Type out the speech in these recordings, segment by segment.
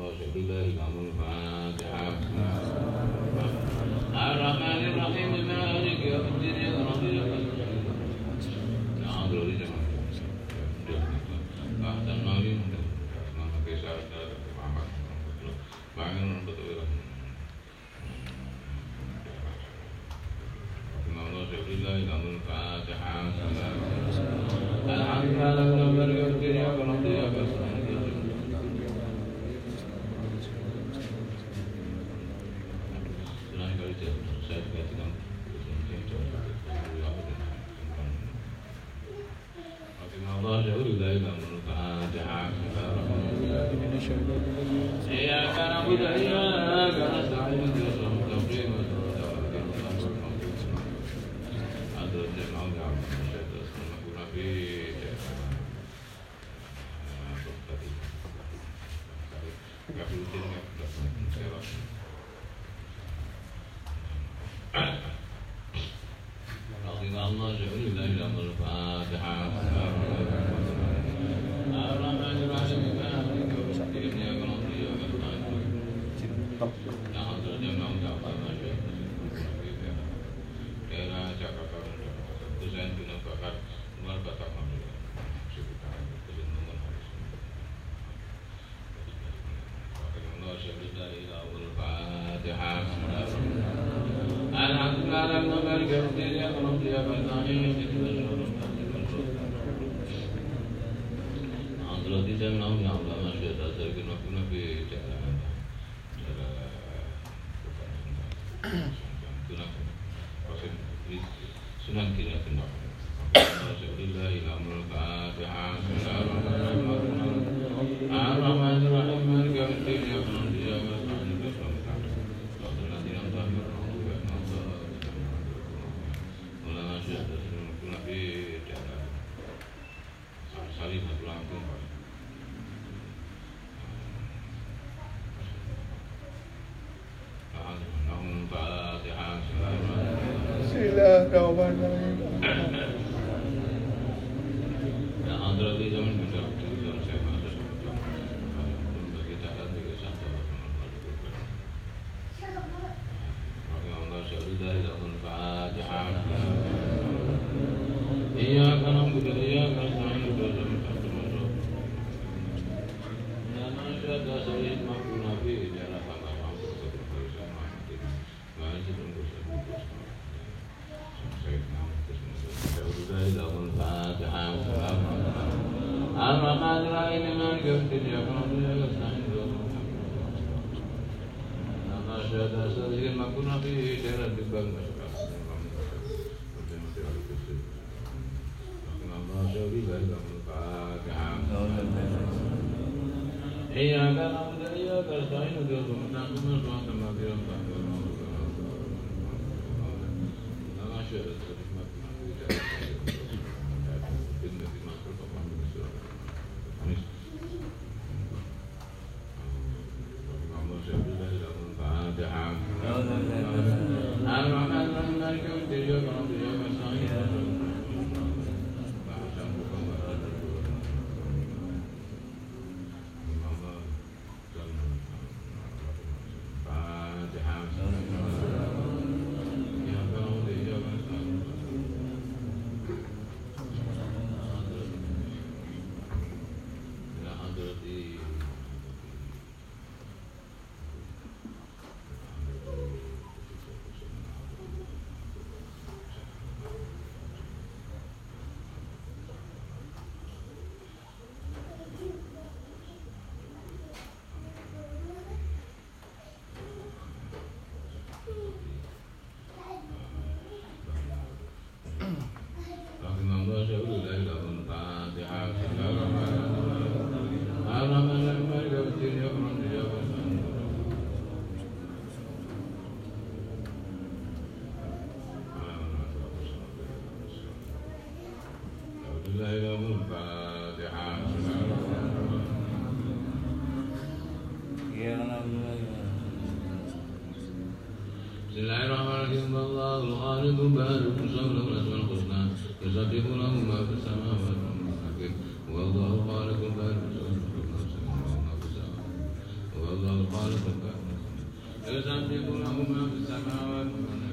الله الرحمن الرحيم الرحمن مالك يوم الدين يا رب العالمين لله الرحمن الرحيم. الله الخالق بارك وسوله الاسماء الحسنى يصدق له ما في السماوات وما في والله الخالق بارك وسوله وما في السماوات والله الخالق بارك يصدق له ما في السماوات وما في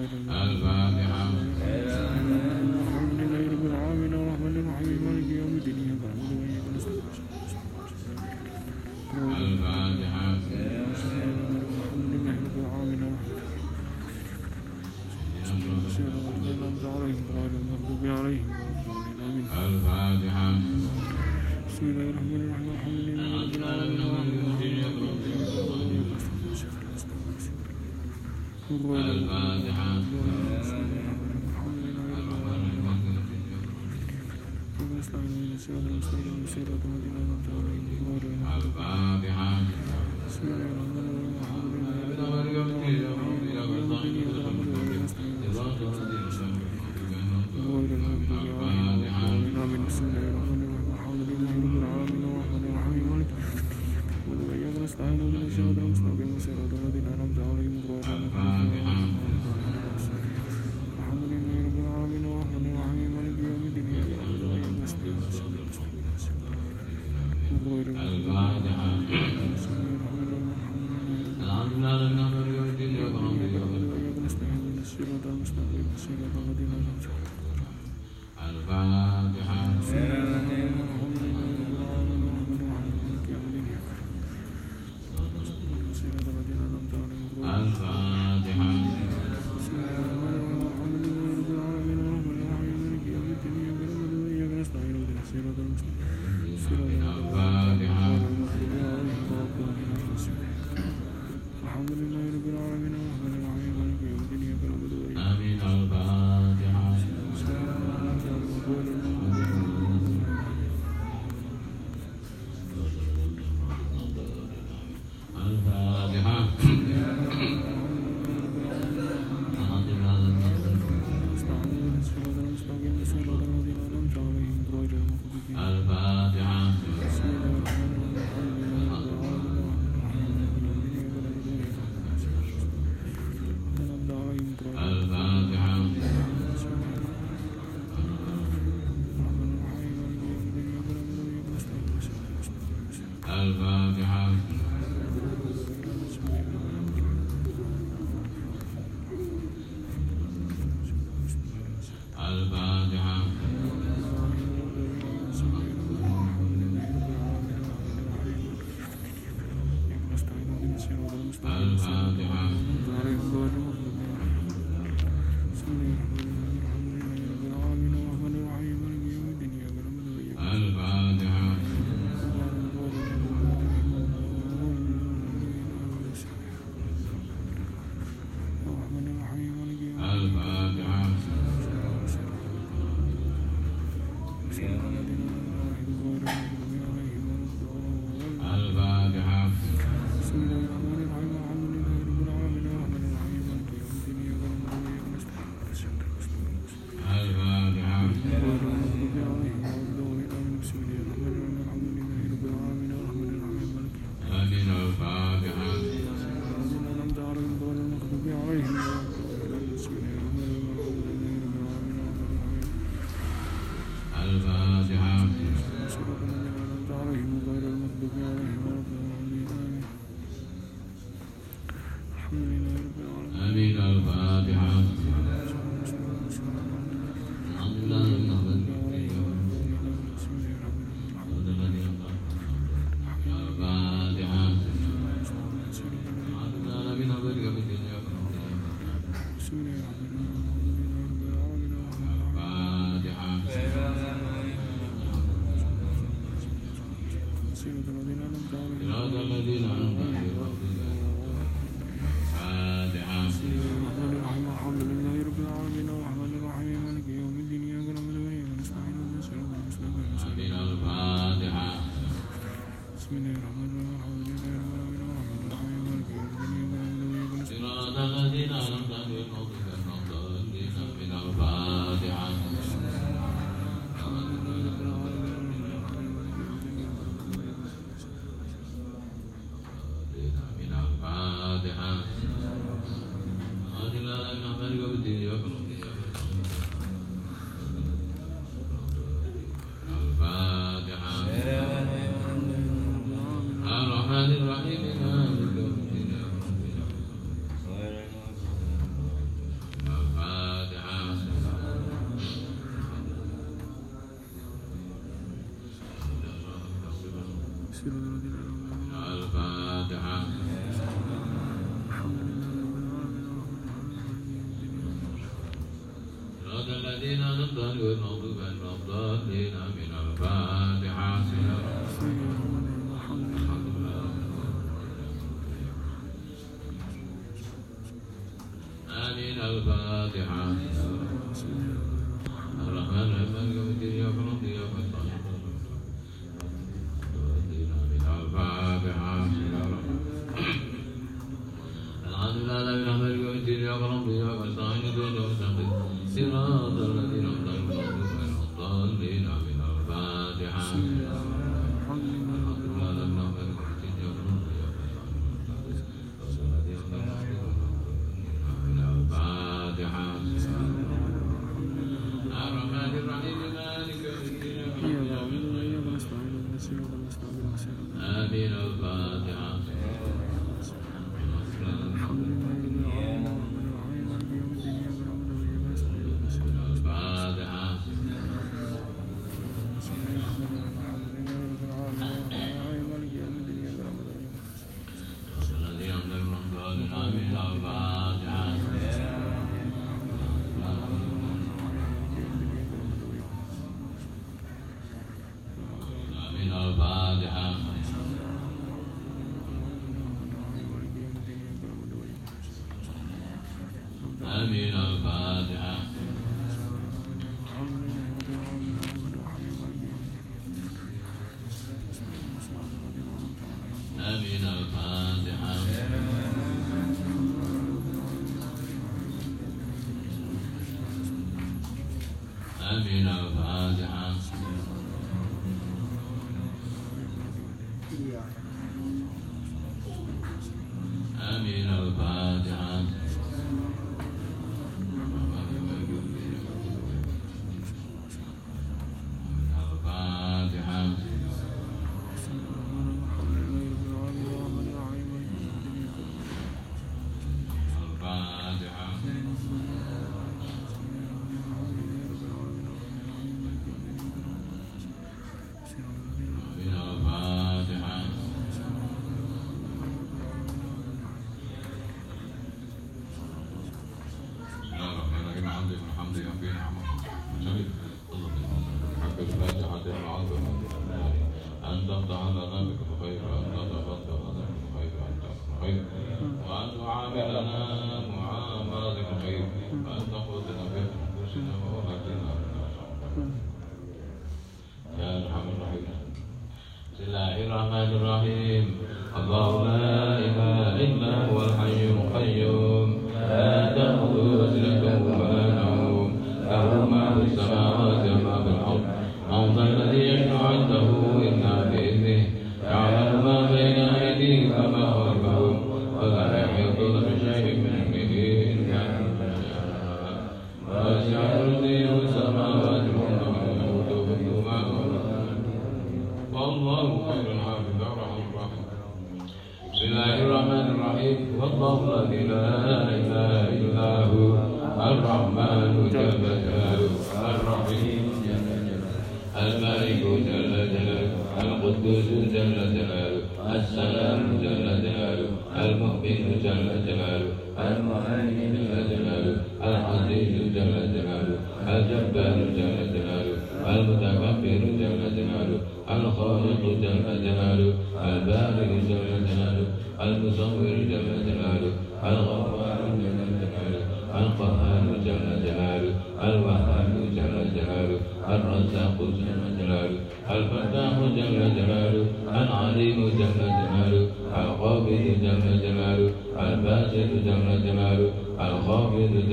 الحمد المستقيم صراط we are.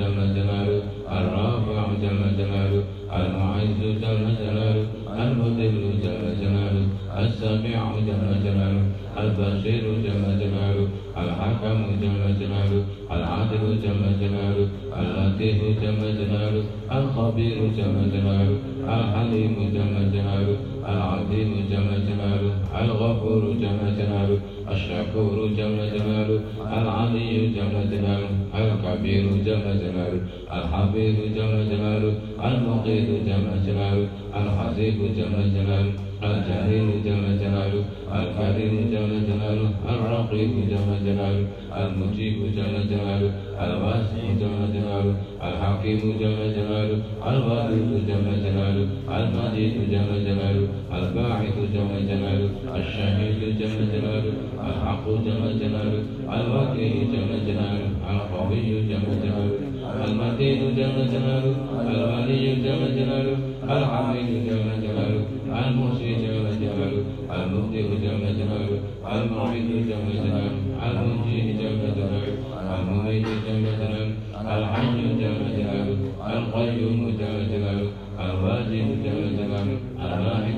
جل جلاله الرافع جل جلاله المعز جل جلاله المذل جل جلاله السميع جل جلاله البصير جل جلاله الحكم جل جلاله العادل جل جلاله اللطيف جل جلاله الخبير جل جلاله الحليم جل جلاله العظيم جل جلاله الغفور جل جلاله الشكور جل جلاله العلي جل جلاله الكبير جل جلاله الحفيظ جل جلاله المقيت جل جلاله الحسيب جل جلاله. الجليل جل جلاله الكريم جل جلاله الرقيب جل جلاله المجيب جل جلاله الواسع جل جلاله الحكيم جل جلاله الغفور جل جلاله المجيد جل جلاله الباعث جل جلاله الشهيد جل جلاله الحق جل جلاله الوكيل جل جلاله القوي جل جلاله المتين جل جلاله الولي جل جلاله الحميد جل جلاله المحصي جل جلاله المبدئ جل جلاله المعيد جل جلاله المنجي جل جلاله المميت جل جلاله الحي جل جلاله القيوم جل جلاله الواجد جل جلاله الواحد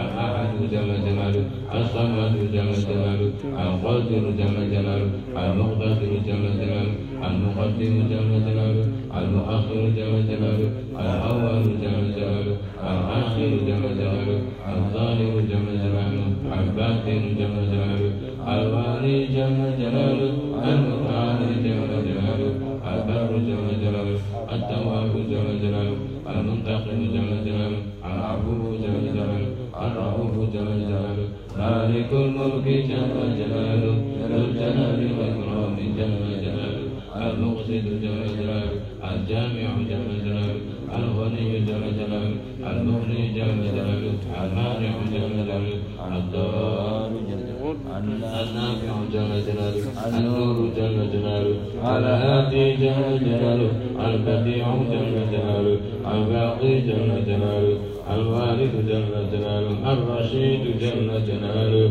الأحد جل جلاله الصمد جل جلاله القادر جل جلاله المقتدر جل جلاله المقدم جل جلاله المؤخر جل جلاله الأول جل جلاله الآخر جل جلاله الظاهر جل جلاله الباطن جل جلاله الوالي جل جلاله المتعالي جل جلاله البر جل جلاله التواب جل جلاله المنتقم جل جلاله العفو جل جلاله الرؤوف جل جلاله مالك الملك جل جلاله ذو الجلال والإكرام جل جلاله المقصد جل جلاله الجامع جل جلاله الغني جل جلاله المغني جل جلاله المانع جل جلاله جلاله النافع جل جلاله النور جل جلاله الهادي جل جلاله البديع جل جلاله الباقي جل جلاله الوارث جل جلاله الرشيد جل جلاله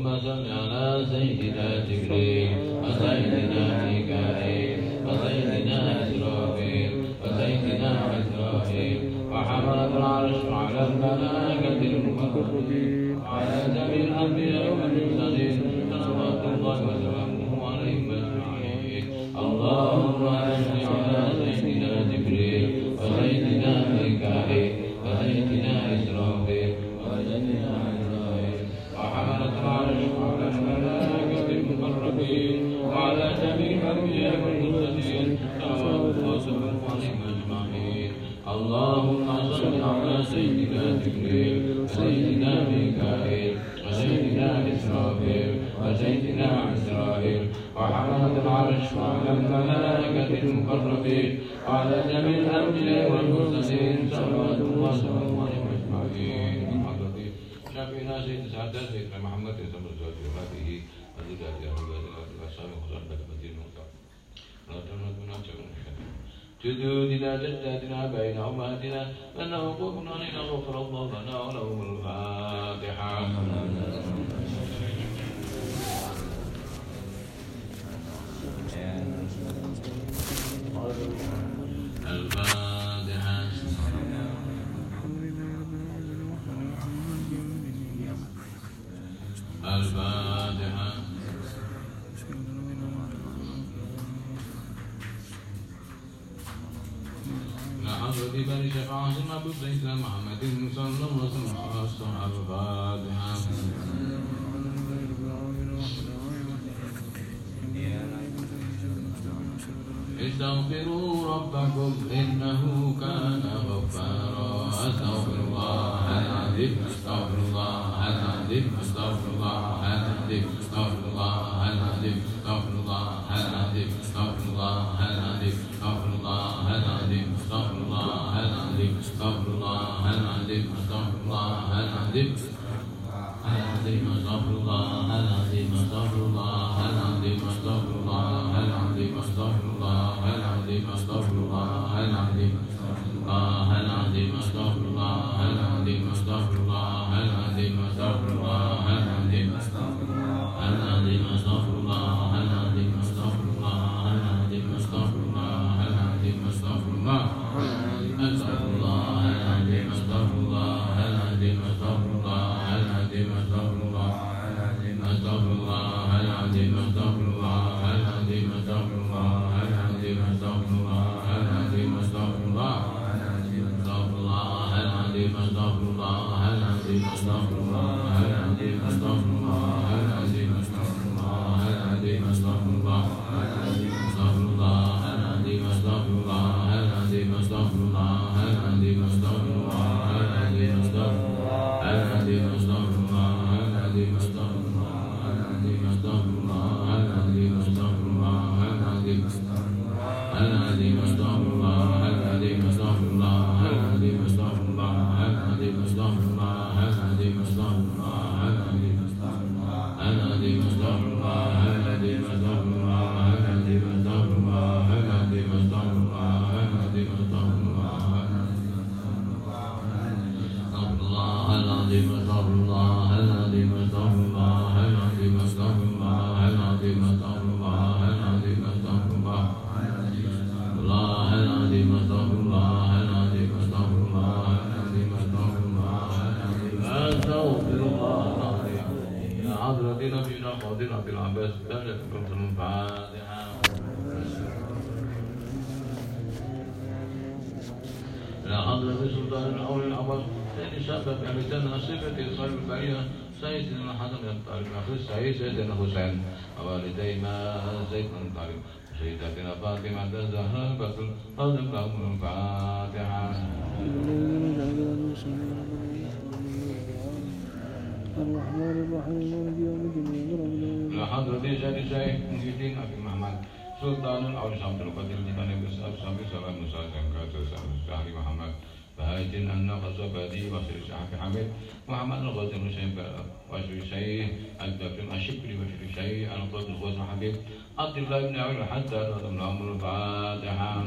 ثم صل على سيدنا جبريل وسيدنا أموالهم أجمعين حضرتي شافينا سيد سعدان سيدنا محمد سيدنا الزواج وهذه أزيد هذه أحمد أصحاب خزان بك مدين مطلق لا تملك من أجمعين جدودنا جداتنا بين أمهاتنا أنه قوم علينا غفر الله لنا ولهم الفاتحة الفاتحة الفاتحة. نحن ببر شفاعة مبوك سيدنا محمد صلى الله عليه وسلم الفاتحة. استغفروا ربكم إنه كان غفارا. استغفر الله العظيم. استغفر الله العظيم. العظيم استغفر الله العظيم استغفر الله العظيم الحمد لله السعيد سيدنا حسين ووالدينا سيدنا طالب سيدتنا فاطمة الزهراء بكر قدم لهم الفاتحة. الرحمن الرحيم مالك يوم الدين لحضرة الشيخ محي الدين أبي محمد سلطان الأوسام القدير لمن يسأل سامي سلام موسى زنكات سهل محمد. فهيتن أن نقص بادي وشريش عفي حمد وعمل غزو مشي وشريشي الدفن أشكري وشريشي أنا طلب غزو حبيب أطلب الله بن عمر حتى تضم الأمر فاتحة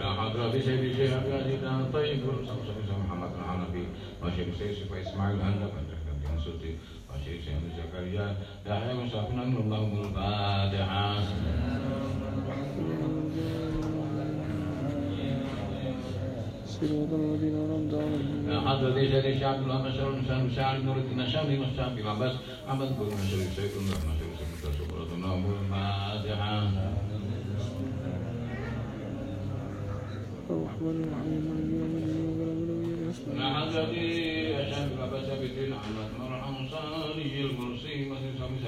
حضرة بشيء بشيء أبياتي دان طيب ورسول محمد وشيخ أنت كنت وشيخ سيدنا زكريا يحيى بن صاحب نمر الله الفاتحة حضرت شيخ الشعب الله مسرور مسرور مسعد نور الدين الشامي مسعد بن عباس عبد بن مسرور شيخ الله مسرور مسرور سورة النور الفاتحة الرحمن الرحيم مالك يوم الدين مع الذي أشرف بسبت نعمت مرحم صاني الكرسي مسجد سامي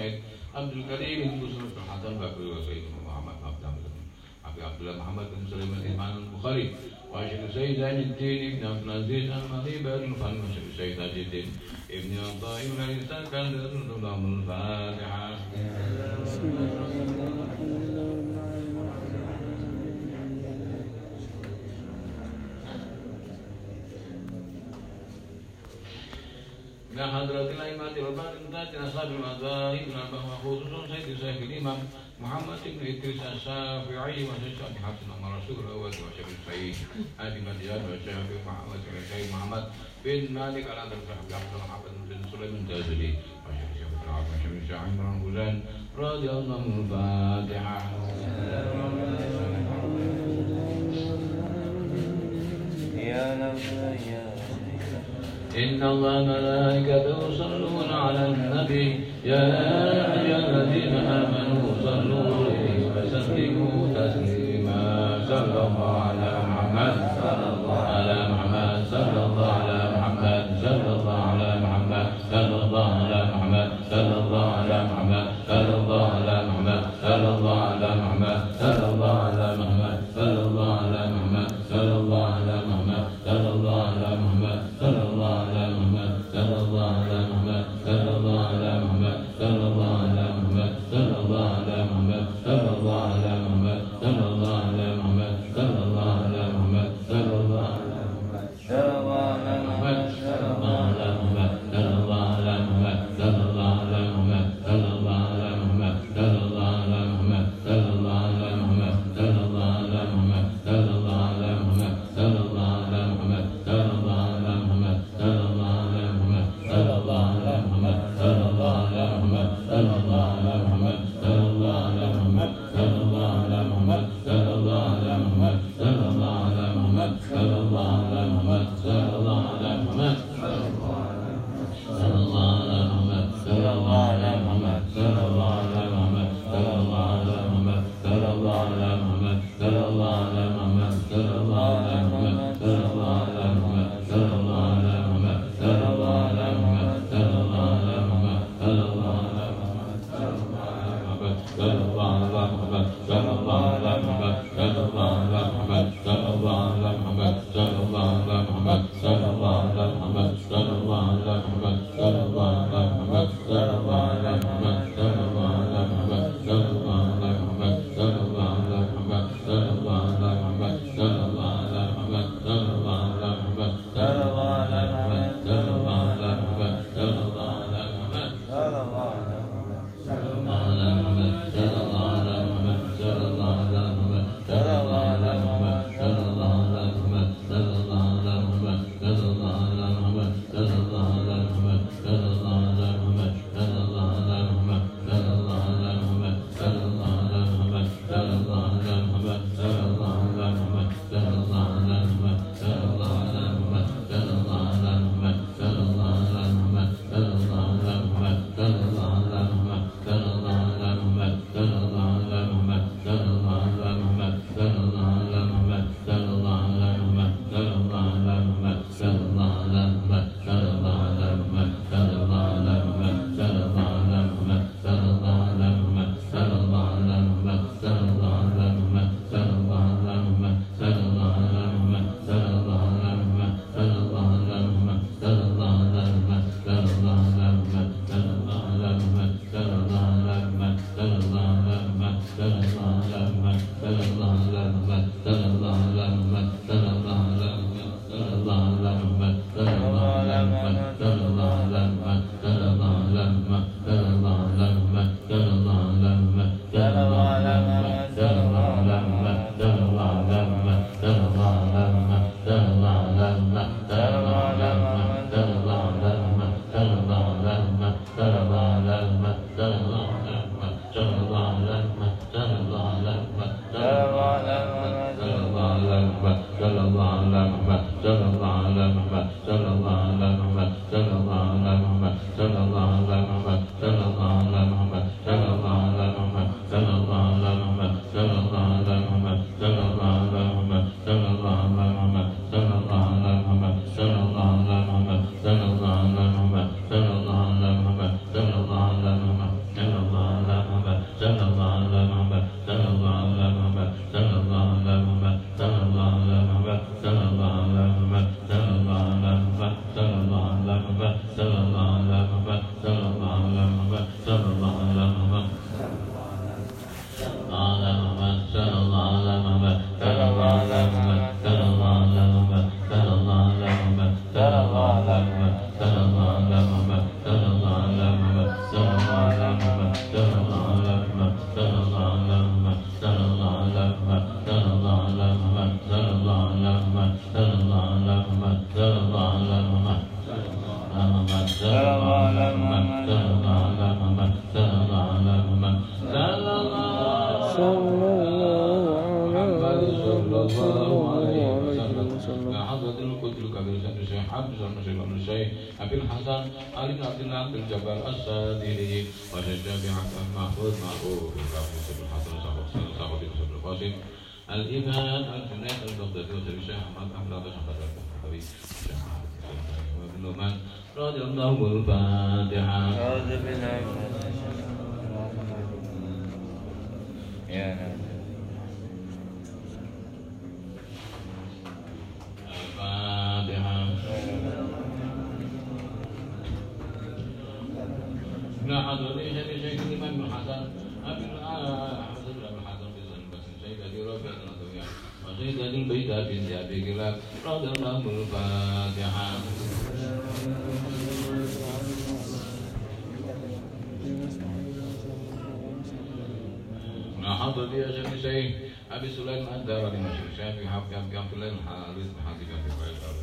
عبد الكريم المسلم بن حسن بكري محمد عبد أبي عبد الله البخاري. وأشهد سيد عين الدين بن عبد العزيز المغيب الفن وأشهد ابن الطائب الإسكندر الفاتحة إلى حضرة الأئمة والبعض من ذات أصحاب المذاهب الأربعة وخصوصا سيد شيخ الإمام محمد بن إدريس الشافعي وشيخ أبي حفص عمر رسول الأول وشيخ السعيد أبي مديان وشيخ محمد وشيخ محمد بن مالك على أنت الصحابي عبد الله محمد بن سليمان الجازلي وشيخ الشيخ بن عبد وشيخ الشيخ عمران حسين رضي الله عنه الفاتحة يا نبي يا إن الله ملائكته يصلون على النبي. يا أيها الذين آمنوا صلوا عليه وسلموا تسليما. صلى للمستغرق مستغرق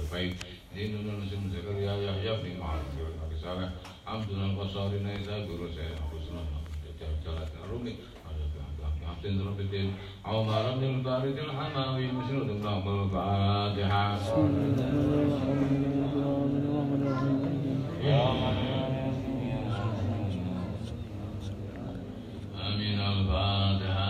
Rufaid Ninun al-Nusim Zakaria Yahya bin Ma'ad Yahya bin Al-Qasari Naisa Guru Sayyid Al-Husna Jajar Jalat Al-Rumi Abdin Rabbidin Omar Abdin Tarik Al-Hanawi Masih Nudu Nabal Fatiha. Ya Amin. Al-Fatiha.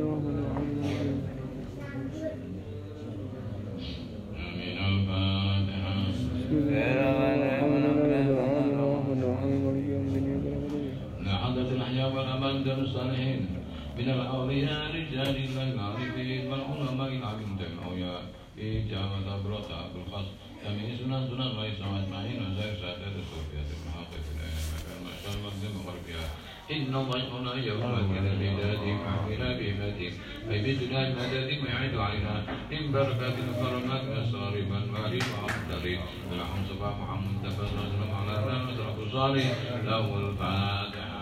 ربنا الله يسلم اجمعين وسائر سادات الصوفيات المحقق إلى المكان ما شاء الله مقدم وغربها إن ضيقنا يوم كان بذاتهم عملا بفاتهم فبدنا المدد ويعد علينا من بركات الكرمات مصارفا وعليم وعبدري اللهم صباح محمد تفضل على نعمة رب الصالح له الفاتحة.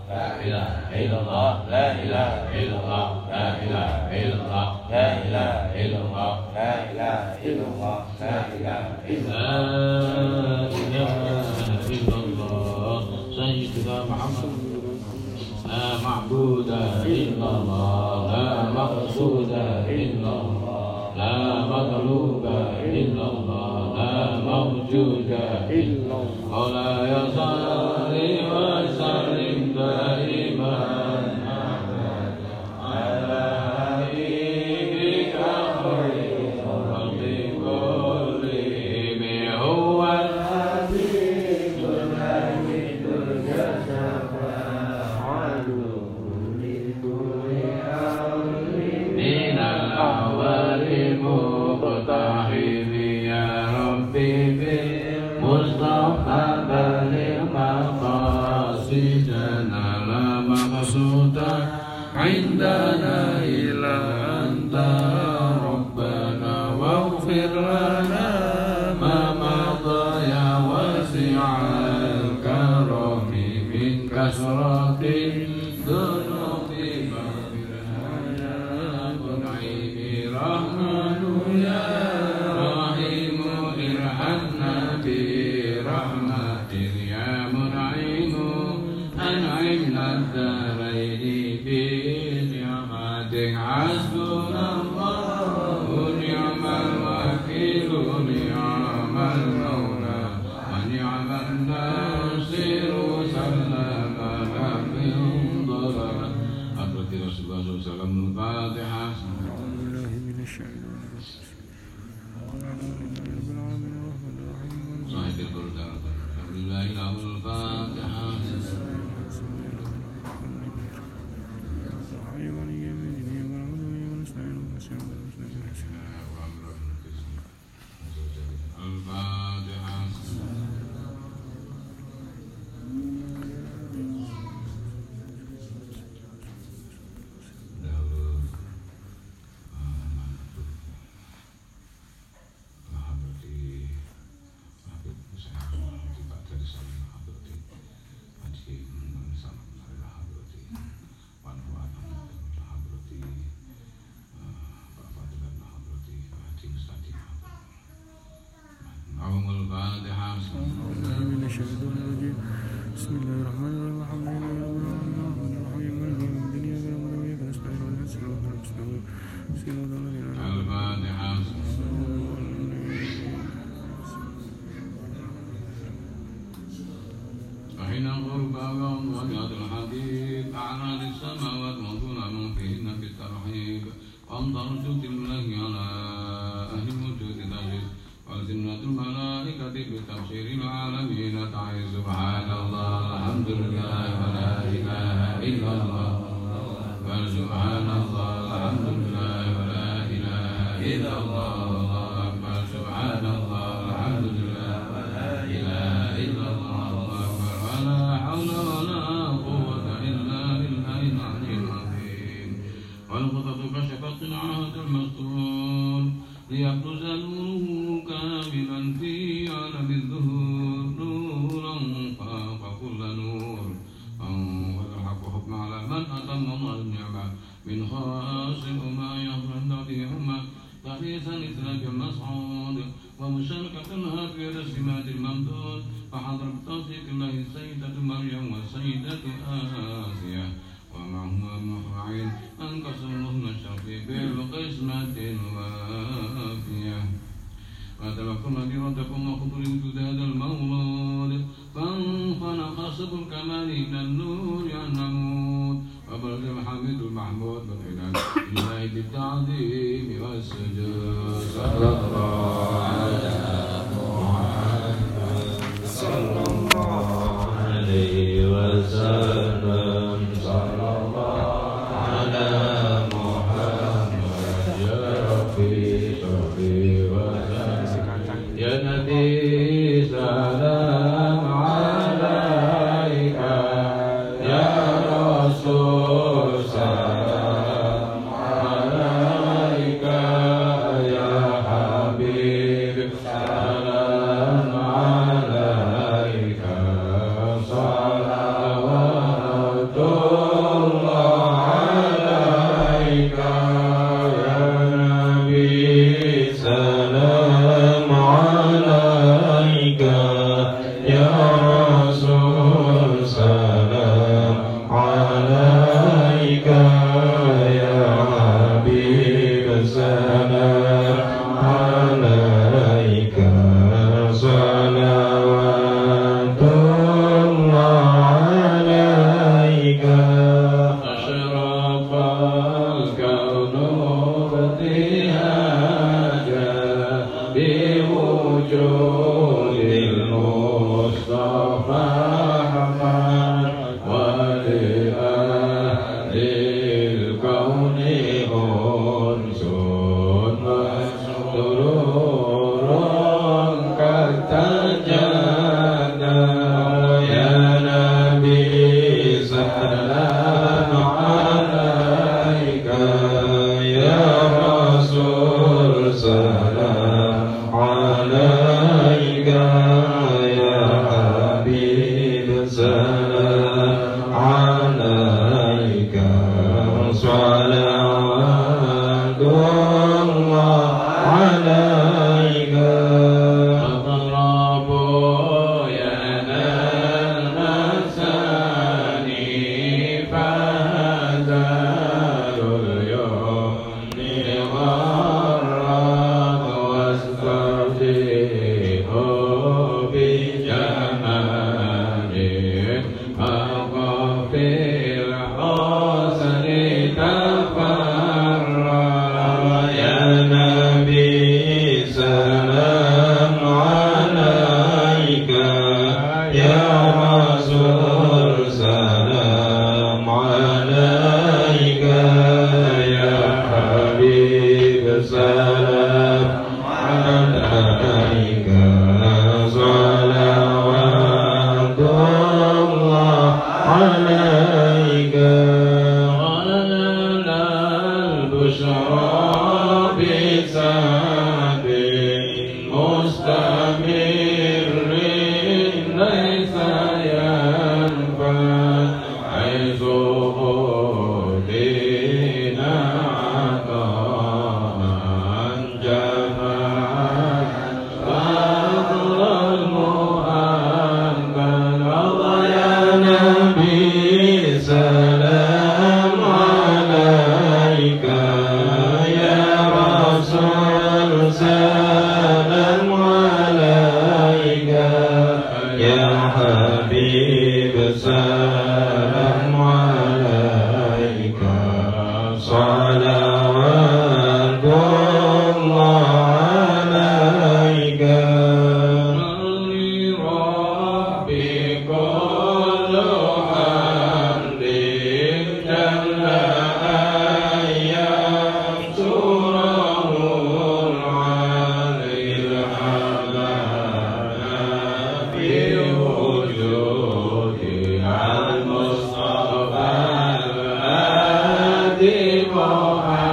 لا إله إلا الله لا إله إلا الله لا إله إلا الله لا إله إلا الله لا إله إلا الله لا إله إلا الله سيدنا محمد لا معبود إلا الله لا مقصود إلا الله لا مطلوب إلا الله لا موجود إلا الله ولا يصلي من منها سئما يهتديهما حديث مثل المسعود ومشاركة في رسمات الممدود فحضر بتوفيق الله سيدة مريم وسيدة آسيا. ومعهما مفعل أنقص اللهم الشرقي بالقسمة الوافية. وتبكم بيرتكم وخطر وجود هذا المولود فانخلق صدر الكمال من النور يعلم ولك الحمد المحمود والعنان الله بالتعظيم والسجود. صلى الله Abraão. people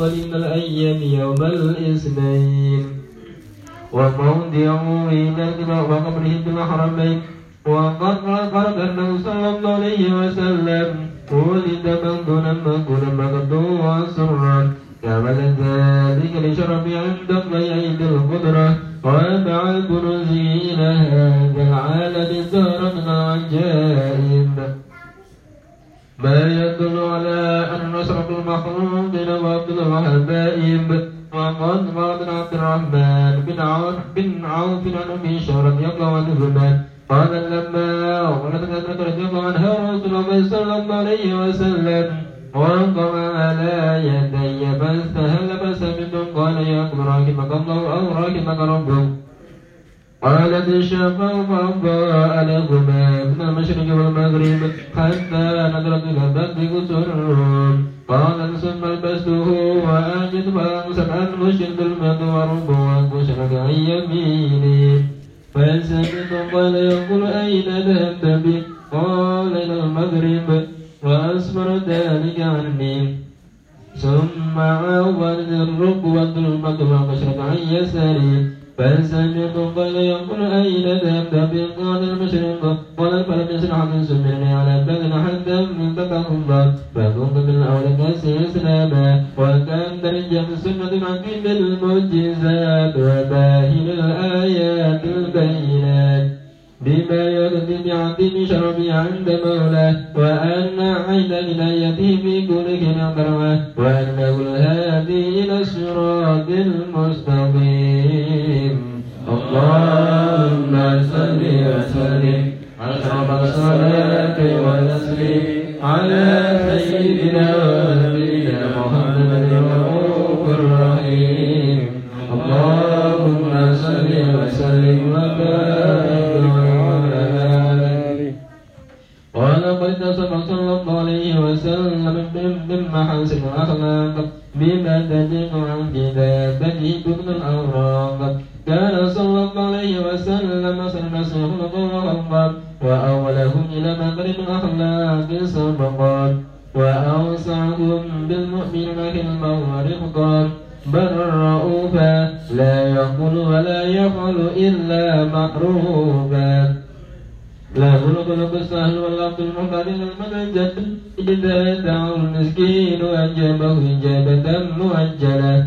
أظلم الأيام يوم الاثنين وموضع وقبره بن حرمين وقد قرب أنه صلى الله عليه وسلم ولد مغدونا مغدونا مغدوا سرا كما ذلك لشرف عند الضيعين القدرة ومع كنوزه إلى هذا العالم زهر من عجائب ما يدل على أن نشرك المخلوق عبد الوهاب وقد قال عبد الرحمن بن عوف بن عوف عن أبي شهر رضي الله عنه زمان قال لما ولدت أبنة رضي الله عنها رسول الله صلى الله عليه وسلم. وانقضى على يدي فاستهل فسمعت قال يا أكبر راكبك الله أو راكبك ربك. قالت الشفاء فأضاء لهما من المشرق والمغرب حتى نظرت إلى البلد قصر قال ثم لبسته وأجد سبعا وشد المد ورب وانكشفت عن يميني. فسمعت قال يقول أين ذهبت بي؟ قال إلى المغرب وأسمر ذلك عني. ثم عاود الركبة المد وانكشفت عن يساري. فسمعت قال يقول أين ذهبت به قال المشرق قال فلم يسر عن سمعني على بلد حتى من الله فكنت من أول الناس إسلاما وكان درجة سنة عقيم المعجزات وباهل الآيات البينات بما يرضي بعظيم شرفي عند مولاه وأن عين ولايته في كل نظرة وأنه الهادي إلى الصراط المستقيم. اللهم صل وسلم أشرف الصلاة والتسليم على سيدنا ونبينا محمد الرؤوف الرحيم. اللهم الأخلاق بما تجد عن كتابته دون الأوراق كان صلى الله عليه وسلم سلم خلقا وأولهم إلى مغرب الأخلاق سبقا وأوسعهم بالمؤمنين حلما ورفقا بل رؤوفا لا يقول ولا يفعل إلا معروفا لا الخلق السهل والعبد المحترم المنجد إذا دعا المسكين أجابه إجابة مؤجلة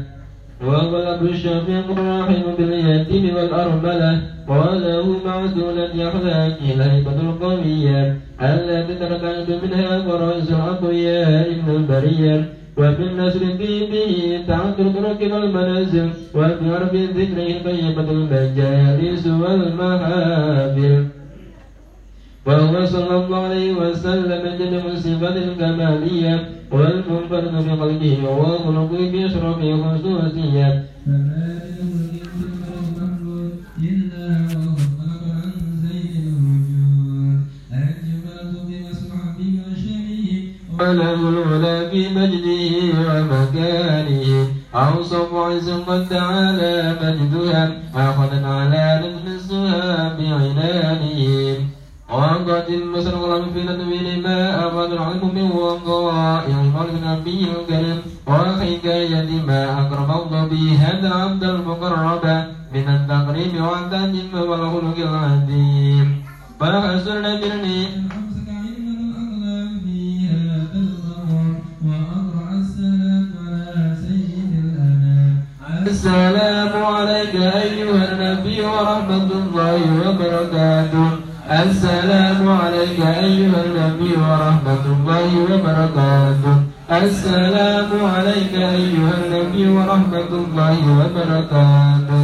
الأب الشفيق الرحيم باليتيم والأرملة وله معزولة أخلاق الهيبة القوية التي ترتعد منها فرائس الأقوياء ابن البرية وفي النسر في به تعد الطرق والمنازل وفي عرف ذكره طيبة المجالس والمحافل وهو صلى الله عليه وسلم جل الصفات الكمالية والمنفرد بقلبه وخلقه بأشرف خصوصية. وله العلا في مجده ومكانه. أوصف عز قد تعالى مجدها. أخذت على نجم السهام بعنانه. وقد المسر في تدوين ما أراد العلم من وقائع قلب النبي الكريم وحكاية ما أقرب الله به هذا العبد المقرب من التقريب والتأديم والخلق العظيم فحسن برني السلام عليك أيها النبي ورحمة الله وبركاته السلام عليك أيها النبي ورحمة الله وبركاته. السلام عليك أيها النبي ورحمة الله وبركاته.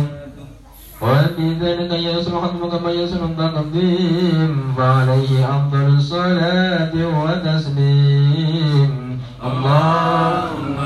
وفي ذلك يصلح كما يصلح التقديم فعليه أفضل الصلاة وتسليم اللهم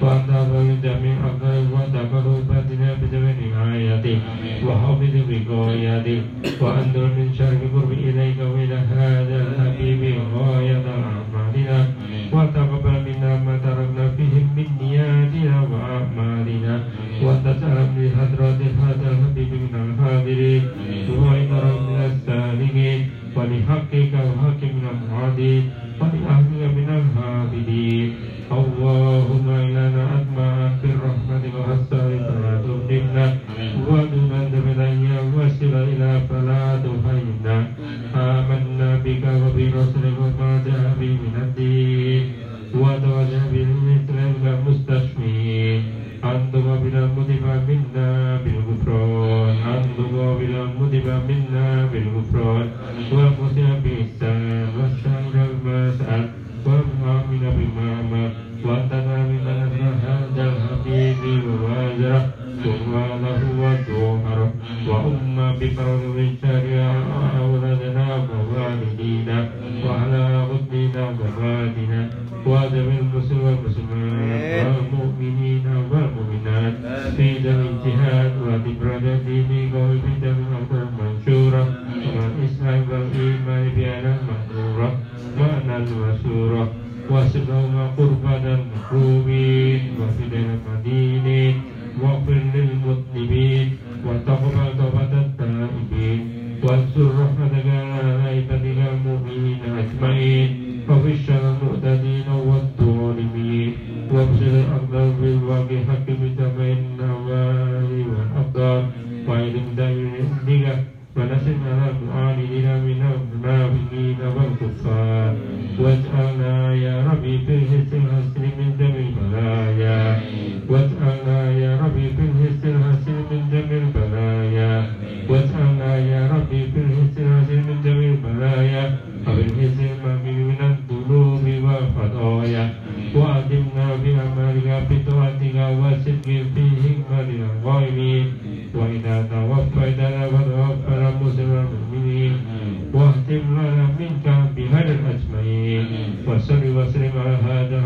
පාදා භවිදමේ අගරවා දකරෝ උපදින පිටවෙනි ආයති වහබිද විගෝයති වහන්දුරින් ශර්ගි واختم لنا منك بهل أجمعين وصل وسلم على هذا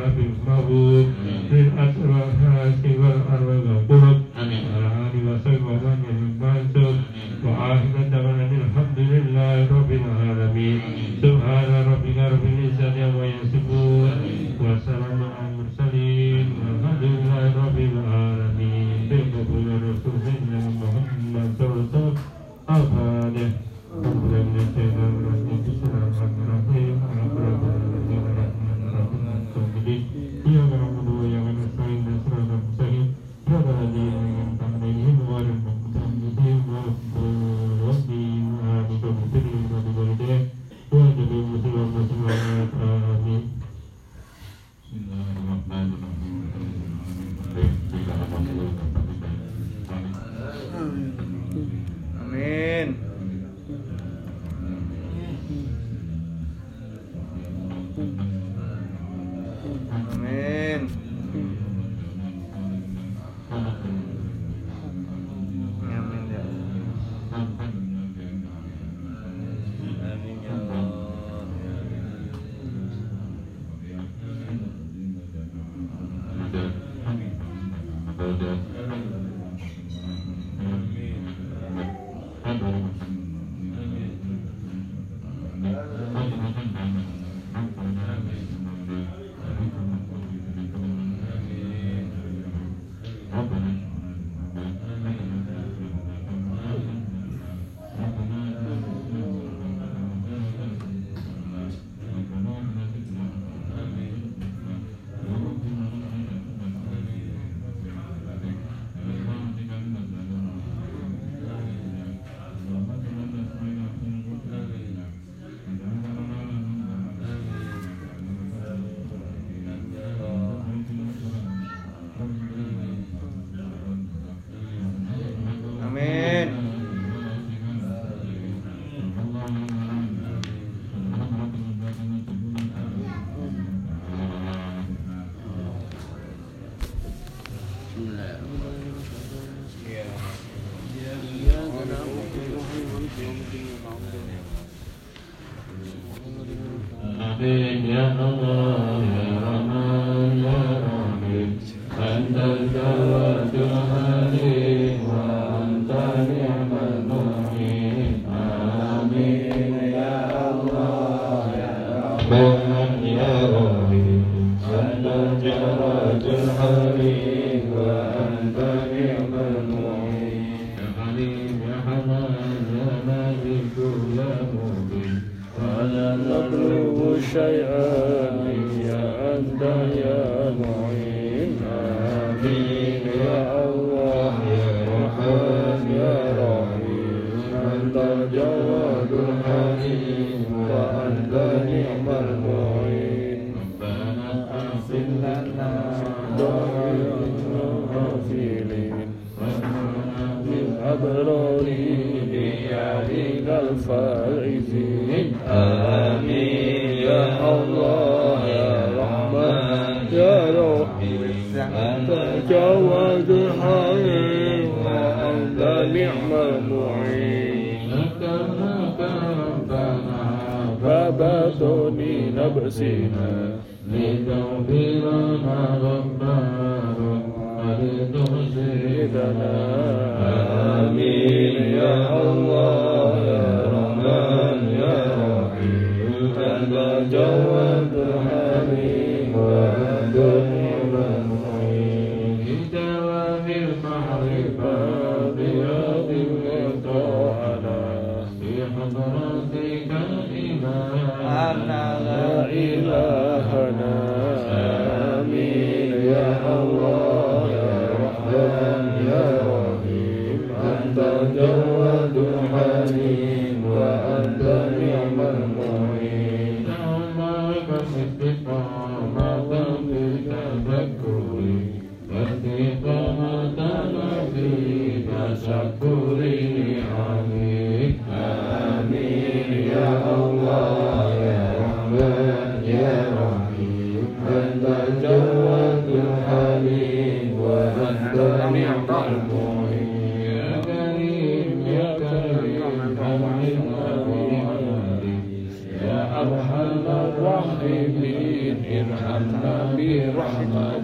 أنت الجواد الحليم وأنت النعم المعين يا كريم يا كريم أنعم بنعمتك يا أرحم الراحمين ارحمنا برحمتك.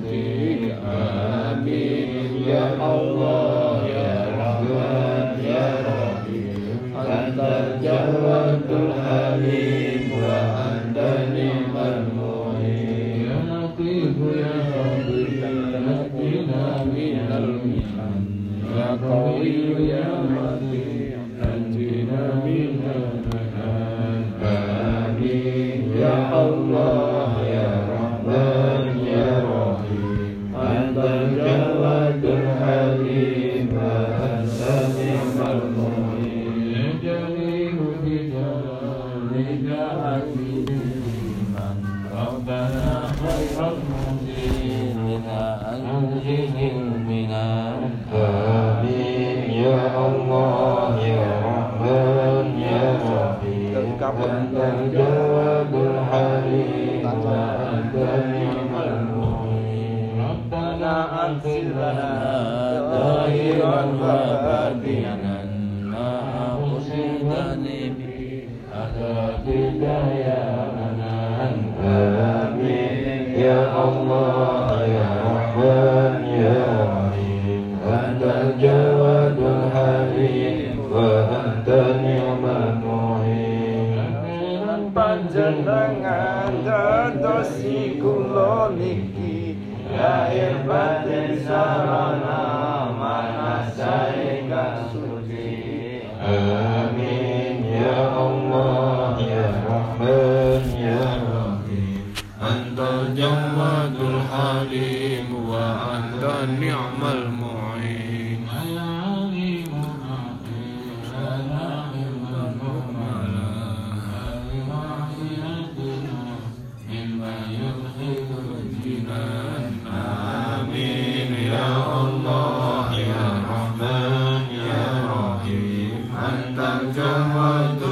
tam jamantu